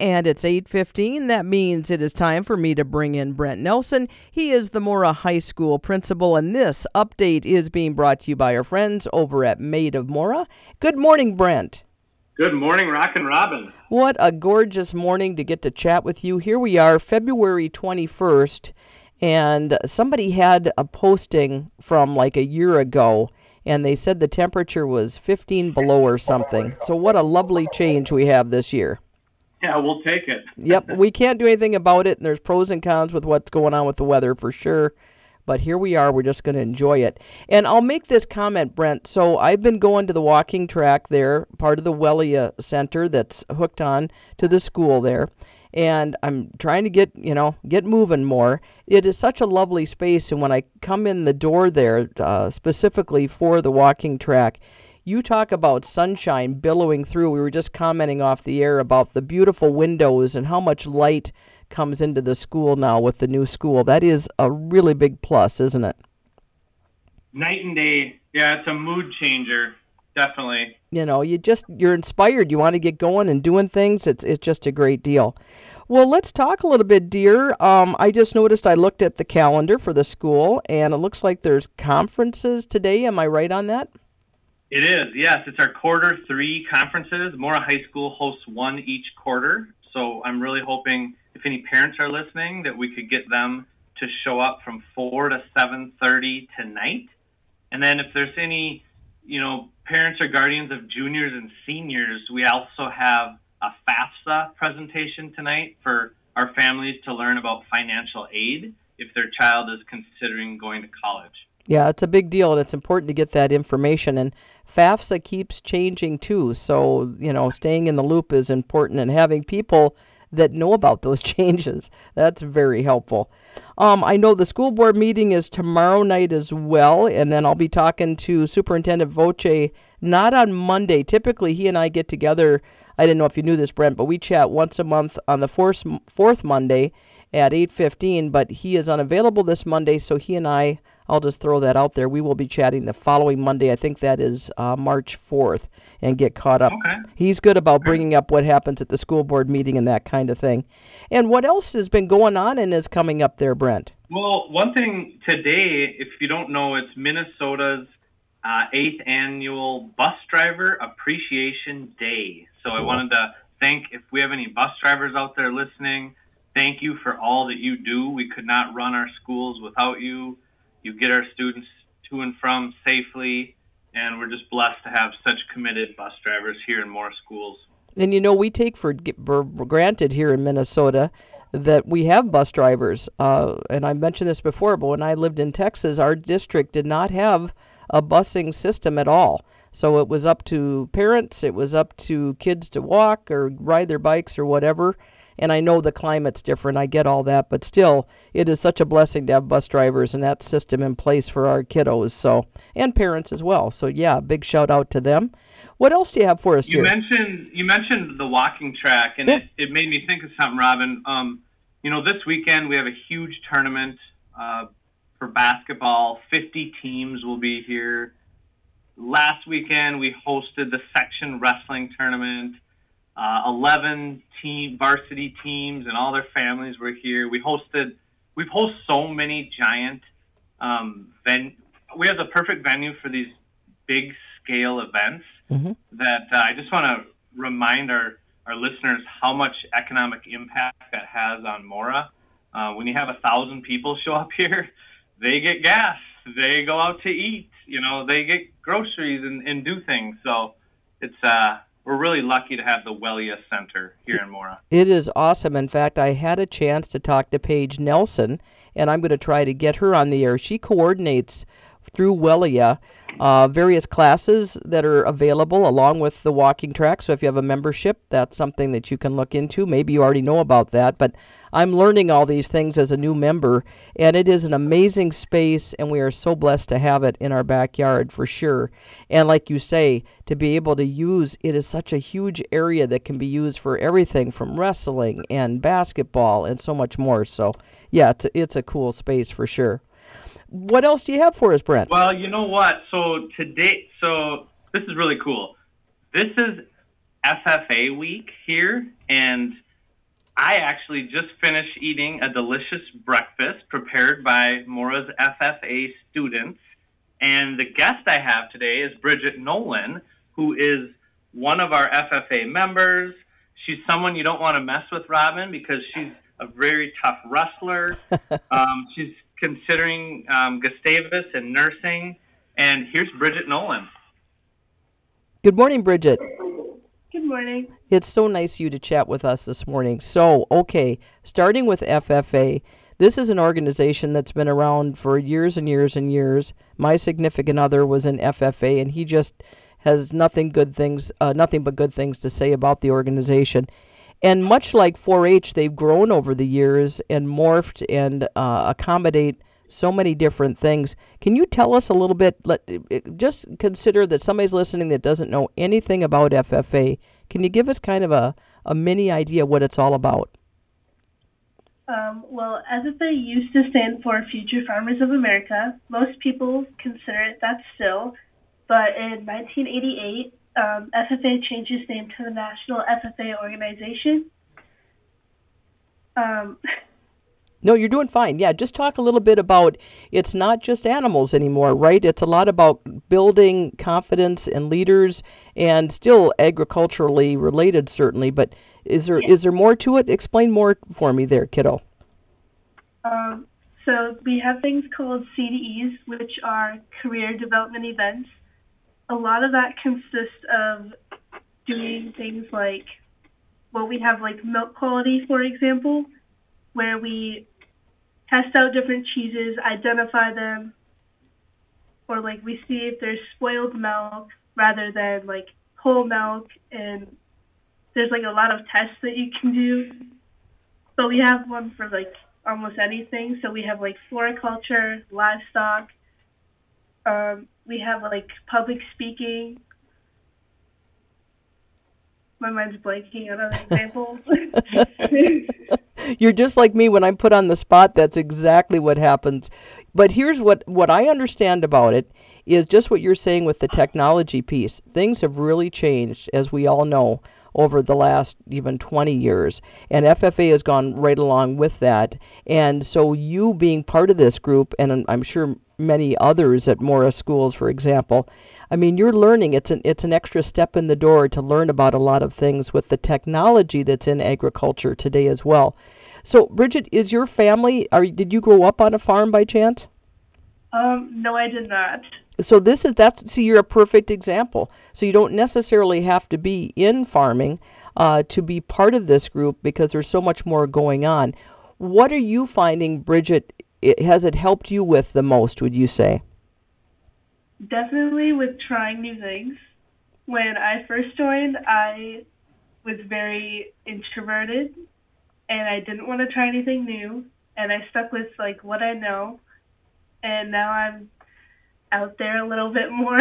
And it's 8:15. That means it is time for me to bring in Brent Nelson. He is the Mora High School principal and this update is being brought to you by our friends over at Maid of Mora. Good morning, Brent. Good morning, Rock and Robin. What a gorgeous morning to get to chat with you. Here we are, February 21st, and somebody had a posting from like a year ago and they said the temperature was 15 below or something. So what a lovely change we have this year. Yeah, we'll take it. yep, we can't do anything about it, and there's pros and cons with what's going on with the weather for sure. But here we are, we're just going to enjoy it. And I'll make this comment, Brent. So I've been going to the walking track there, part of the Wellia Center that's hooked on to the school there. And I'm trying to get, you know, get moving more. It is such a lovely space. And when I come in the door there, uh, specifically for the walking track, you talk about sunshine billowing through. We were just commenting off the air about the beautiful windows and how much light comes into the school now with the new school. That is a really big plus, isn't it? Night and day. Yeah, it's a mood changer. Definitely. You know, you just you're inspired. You want to get going and doing things. It's it's just a great deal. Well, let's talk a little bit, dear. Um, I just noticed I looked at the calendar for the school, and it looks like there's conferences today. Am I right on that? It is, yes. It's our quarter three conferences. Mora High School hosts one each quarter. So I'm really hoping if any parents are listening that we could get them to show up from 4 to 7.30 tonight. And then if there's any, you know, parents or guardians of juniors and seniors, we also have a FAFSA presentation tonight for our families to learn about financial aid if their child is considering going to college. Yeah, it's a big deal, and it's important to get that information. And FAFSA keeps changing too, so you know, staying in the loop is important, and having people that know about those changes that's very helpful. Um, I know the school board meeting is tomorrow night as well, and then I'll be talking to Superintendent Voce not on Monday. Typically, he and I get together. I didn't know if you knew this, Brent, but we chat once a month on the fourth fourth Monday at eight fifteen. But he is unavailable this Monday, so he and I I'll just throw that out there. We will be chatting the following Monday. I think that is uh, March 4th and get caught up. Okay. He's good about bringing up what happens at the school board meeting and that kind of thing. And what else has been going on and is coming up there, Brent? Well, one thing today, if you don't know, it's Minnesota's uh, eighth annual Bus Driver Appreciation Day. So cool. I wanted to thank, if we have any bus drivers out there listening, thank you for all that you do. We could not run our schools without you you get our students to and from safely, and we're just blessed to have such committed bus drivers here in Mora schools. And you know, we take for, granted here in Minnesota that we have bus drivers. Uh, and I mentioned this before, but when I lived in Texas, our district did not have a busing system at all. So it was up to parents, it was up to kids to walk or ride their bikes or whatever. And I know the climate's different. I get all that, but still, it is such a blessing to have bus drivers and that system in place for our kiddos. So and parents as well. So yeah, big shout out to them. What else do you have for us? You mentioned you mentioned the walking track, and yeah. it, it made me think of something, Robin. Um, you know, this weekend we have a huge tournament uh, for basketball. Fifty teams will be here. Last weekend we hosted the section wrestling tournament uh, 11 team varsity teams and all their families were here. We hosted, we've hosted so many giant, um, ven- we have the perfect venue for these big scale events mm-hmm. that uh, I just want to remind our, our listeners how much economic impact that has on Mora. Uh, when you have a thousand people show up here, they get gas, they go out to eat, you know, they get groceries and, and do things. So it's, uh, we're really lucky to have the Wellia Center here in Mora. It is awesome. In fact, I had a chance to talk to Paige Nelson, and I'm going to try to get her on the air. She coordinates through Wellia uh, various classes that are available along with the walking track. So if you have a membership, that's something that you can look into. Maybe you already know about that, but I'm learning all these things as a new member, and it is an amazing space, and we are so blessed to have it in our backyard for sure. And like you say, to be able to use it is such a huge area that can be used for everything from wrestling and basketball and so much more. So, yeah, it's a, it's a cool space for sure. What else do you have for us, Brent? Well, you know what? So today, so this is really cool. This is FFA week here, and I actually just finished eating a delicious breakfast prepared by Mora's FFA students. And the guest I have today is Bridget Nolan, who is one of our FFA members. She's someone you don't want to mess with, Robin, because she's a very tough wrestler. um, she's considering um, Gustavus and nursing. And here's Bridget Nolan. Good morning, Bridget. Good morning. It's so nice of you to chat with us this morning. So, okay, starting with FFA, this is an organization that's been around for years and years and years. My significant other was in FFA, and he just has nothing good things, uh, nothing but good things to say about the organization. And much like 4-H, they've grown over the years and morphed and uh, accommodate so many different things. Can you tell us a little bit? Let just consider that somebody's listening that doesn't know anything about FFA. Can you give us kind of a, a mini idea what it's all about? Um, well, FFA used to stand for Future Farmers of America. Most people consider it that still, but in 1988, um, FFA changed its name to the National FFA Organization. Um, No, you're doing fine. Yeah, just talk a little bit about it's not just animals anymore, right? It's a lot about building confidence in leaders and still agriculturally related certainly, but is there is there more to it? Explain more for me there, kiddo. Um, so we have things called CDEs, which are career development events. A lot of that consists of doing things like well, we have like milk quality, for example where we test out different cheeses, identify them, or like we see if there's spoiled milk rather than like whole milk and there's like a lot of tests that you can do. But we have one for like almost anything. So we have like floriculture, livestock. Um, we have like public speaking. My mind's blanking on other examples. You're just like me when I'm put on the spot. That's exactly what happens. But here's what what I understand about it is just what you're saying with the technology piece. Things have really changed, as we all know, over the last even 20 years, and FFA has gone right along with that. And so, you being part of this group, and I'm sure many others at Mora schools, for example. I mean, you're learning. It's an it's an extra step in the door to learn about a lot of things with the technology that's in agriculture today as well. So, Bridget, is your family? Are did you grow up on a farm by chance? Um, no, I did not. So this is that's see you're a perfect example. So you don't necessarily have to be in farming uh, to be part of this group because there's so much more going on. What are you finding, Bridget? It, has it helped you with the most? Would you say? Definitely with trying new things. When I first joined, I was very introverted and I didn't want to try anything new, and I stuck with like what I know, and now I'm out there a little bit more.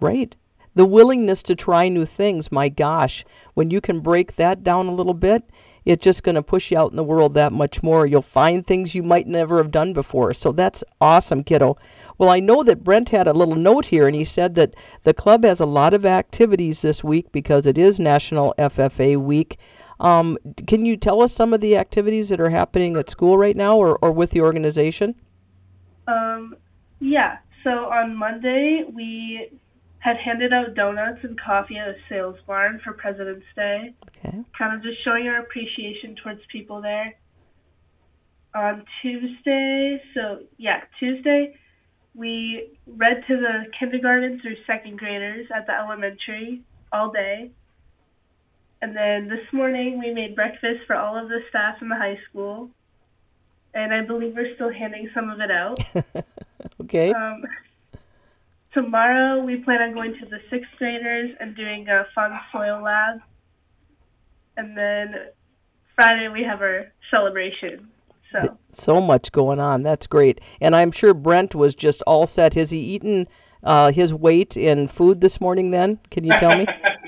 Right. The willingness to try new things, my gosh, when you can break that down a little bit, it's just going to push you out in the world that much more. You'll find things you might never have done before. So that's awesome, kiddo. Well, I know that Brent had a little note here, and he said that the club has a lot of activities this week because it is National FFA Week. Um, can you tell us some of the activities that are happening at school right now or, or with the organization? Um, yeah. So on Monday, we had handed out donuts and coffee at a sales barn for President's Day. Okay. Kind of just showing our appreciation towards people there. On Tuesday, so yeah, Tuesday, we read to the kindergarten through second graders at the elementary all day. And then this morning we made breakfast for all of the staff in the high school. And I believe we're still handing some of it out. okay. Um, tomorrow we plan on going to the sixth graders and doing a fun soil lab. And then Friday we have our celebration. So so much going on. That's great. And I'm sure Brent was just all set. Has he eaten uh, his weight in food this morning? Then can you tell me?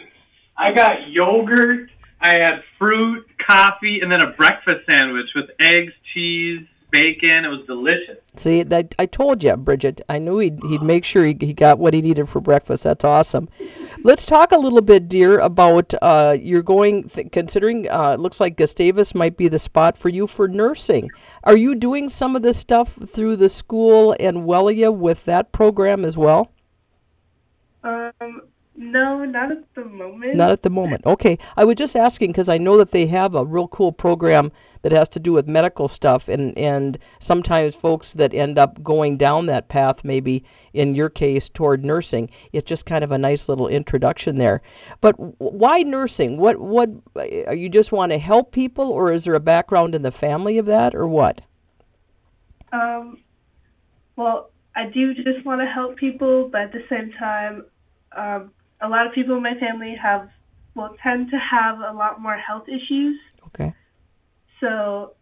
I got yogurt. I had fruit, coffee, and then a breakfast sandwich with eggs, cheese, bacon. It was delicious. See, that I told you, Bridget. I knew he'd he'd make sure he, he got what he needed for breakfast. That's awesome. Let's talk a little bit, dear, about uh, you're going. Th- considering uh, it looks like Gustavus might be the spot for you for nursing. Are you doing some of this stuff through the school and Wellia with that program as well? Um, no, not at the moment. Not at the moment. Okay. I was just asking because I know that they have a real cool program that has to do with medical stuff, and, and sometimes folks that end up going down that path, maybe in your case, toward nursing, it's just kind of a nice little introduction there. But why nursing? What, what, uh, you just want to help people, or is there a background in the family of that, or what? Um, well, I do just want to help people, but at the same time, um, a lot of people in my family have, well, tend to have a lot more health issues. Okay. So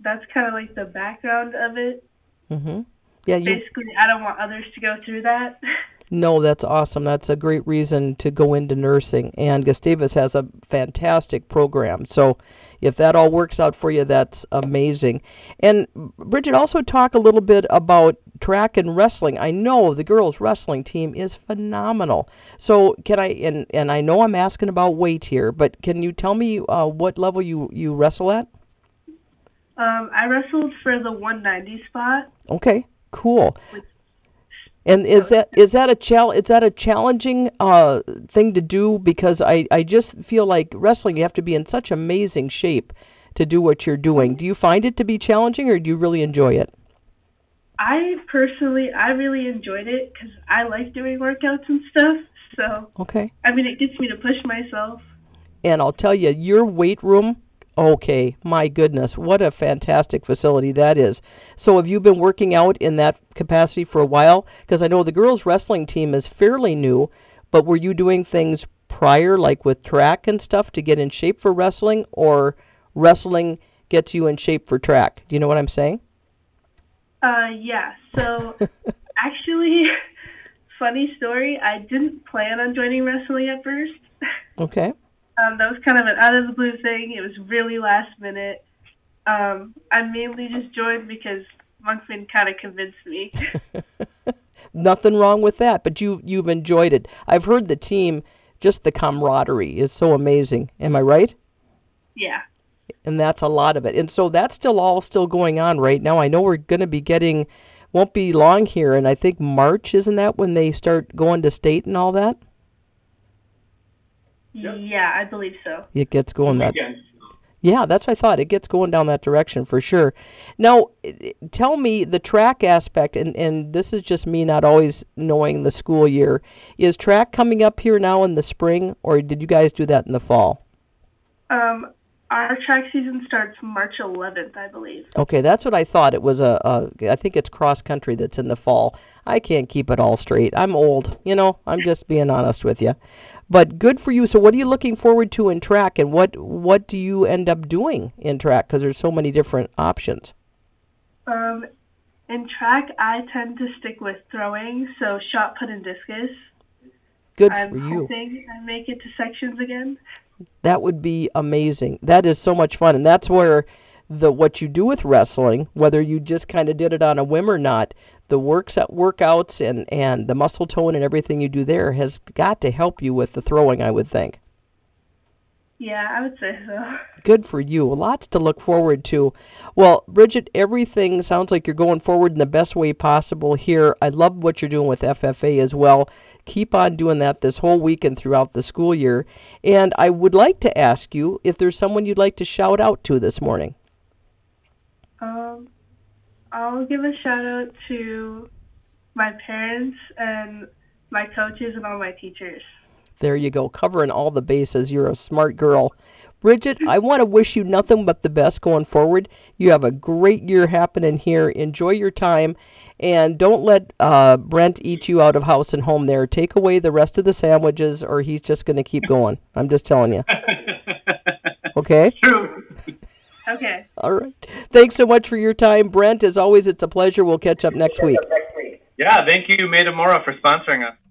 that's kind of like the background of it. Mm-hmm. Yeah, you, Basically, I don't want others to go through that. No, that's awesome. That's a great reason to go into nursing. And Gustavus has a fantastic program. So if that all works out for you, that's amazing. And Bridget, also talk a little bit about track and wrestling. I know the girls' wrestling team is phenomenal. So can I, and, and I know I'm asking about weight here, but can you tell me uh, what level you, you wrestle at? Um, I wrestled for the 190 spot. Okay, cool. And is that is that a chal- is that a challenging uh, thing to do? Because I, I just feel like wrestling, you have to be in such amazing shape to do what you're doing. Do you find it to be challenging, or do you really enjoy it? I personally, I really enjoyed it because I like doing workouts and stuff. So, Okay. I mean, it gets me to push myself. And I'll tell you, your weight room. Okay, my goodness, what a fantastic facility that is. So, have you been working out in that capacity for a while? Because I know the girls' wrestling team is fairly new, but were you doing things prior, like with track and stuff, to get in shape for wrestling, or wrestling gets you in shape for track? Do you know what I'm saying? Uh, yeah. So, actually, funny story. I didn't plan on joining wrestling at first. Okay. Um, that was kind of an out of the blue thing. It was really last minute. Um, I mainly just joined because Monkman kind of convinced me. Nothing wrong with that, but you you've enjoyed it. I've heard the team, just the camaraderie is so amazing. Am I right? yeah. and that's a lot of it. And so that's still all still going on right now. I know we're going to be getting won't be long here and I think March isn't that when they start going to state and all that? Yeah, I believe so. It gets going that Weekend. Yeah, that's what I thought. It gets going down that direction for sure. Now, tell me the track aspect, and, and this is just me not always knowing the school year. Is track coming up here now in the spring, or did you guys do that in the fall? Um, our track season starts March 11th, I believe. Okay, that's what I thought. It was a, a I think it's cross country that's in the fall. I can't keep it all straight. I'm old, you know. I'm just being honest with you. But good for you. So, what are you looking forward to in track, and what what do you end up doing in track? Because there's so many different options. Um, in track, I tend to stick with throwing, so shot put and discus. Good I'm for you. I make it to sections again. That would be amazing. That is so much fun, and that's where the what you do with wrestling, whether you just kind of did it on a whim or not, the works at workouts and and the muscle tone and everything you do there has got to help you with the throwing. I would think. Yeah, I would say so. Good for you. Lots to look forward to. Well, Bridget, everything sounds like you're going forward in the best way possible here. I love what you're doing with FFA as well. Keep on doing that this whole week and throughout the school year. And I would like to ask you if there's someone you'd like to shout out to this morning. Um, I'll give a shout out to my parents and my coaches and all my teachers. There you go, covering all the bases. You're a smart girl. Bridget, I want to wish you nothing but the best going forward. You have a great year happening here. Enjoy your time and don't let uh, Brent eat you out of house and home there. Take away the rest of the sandwiches or he's just going to keep going. I'm just telling you. Okay? True. Okay. All right. Thanks so much for your time, Brent. As always, it's a pleasure. We'll catch up next week. Yeah, thank you, Maid of Mora, for sponsoring us.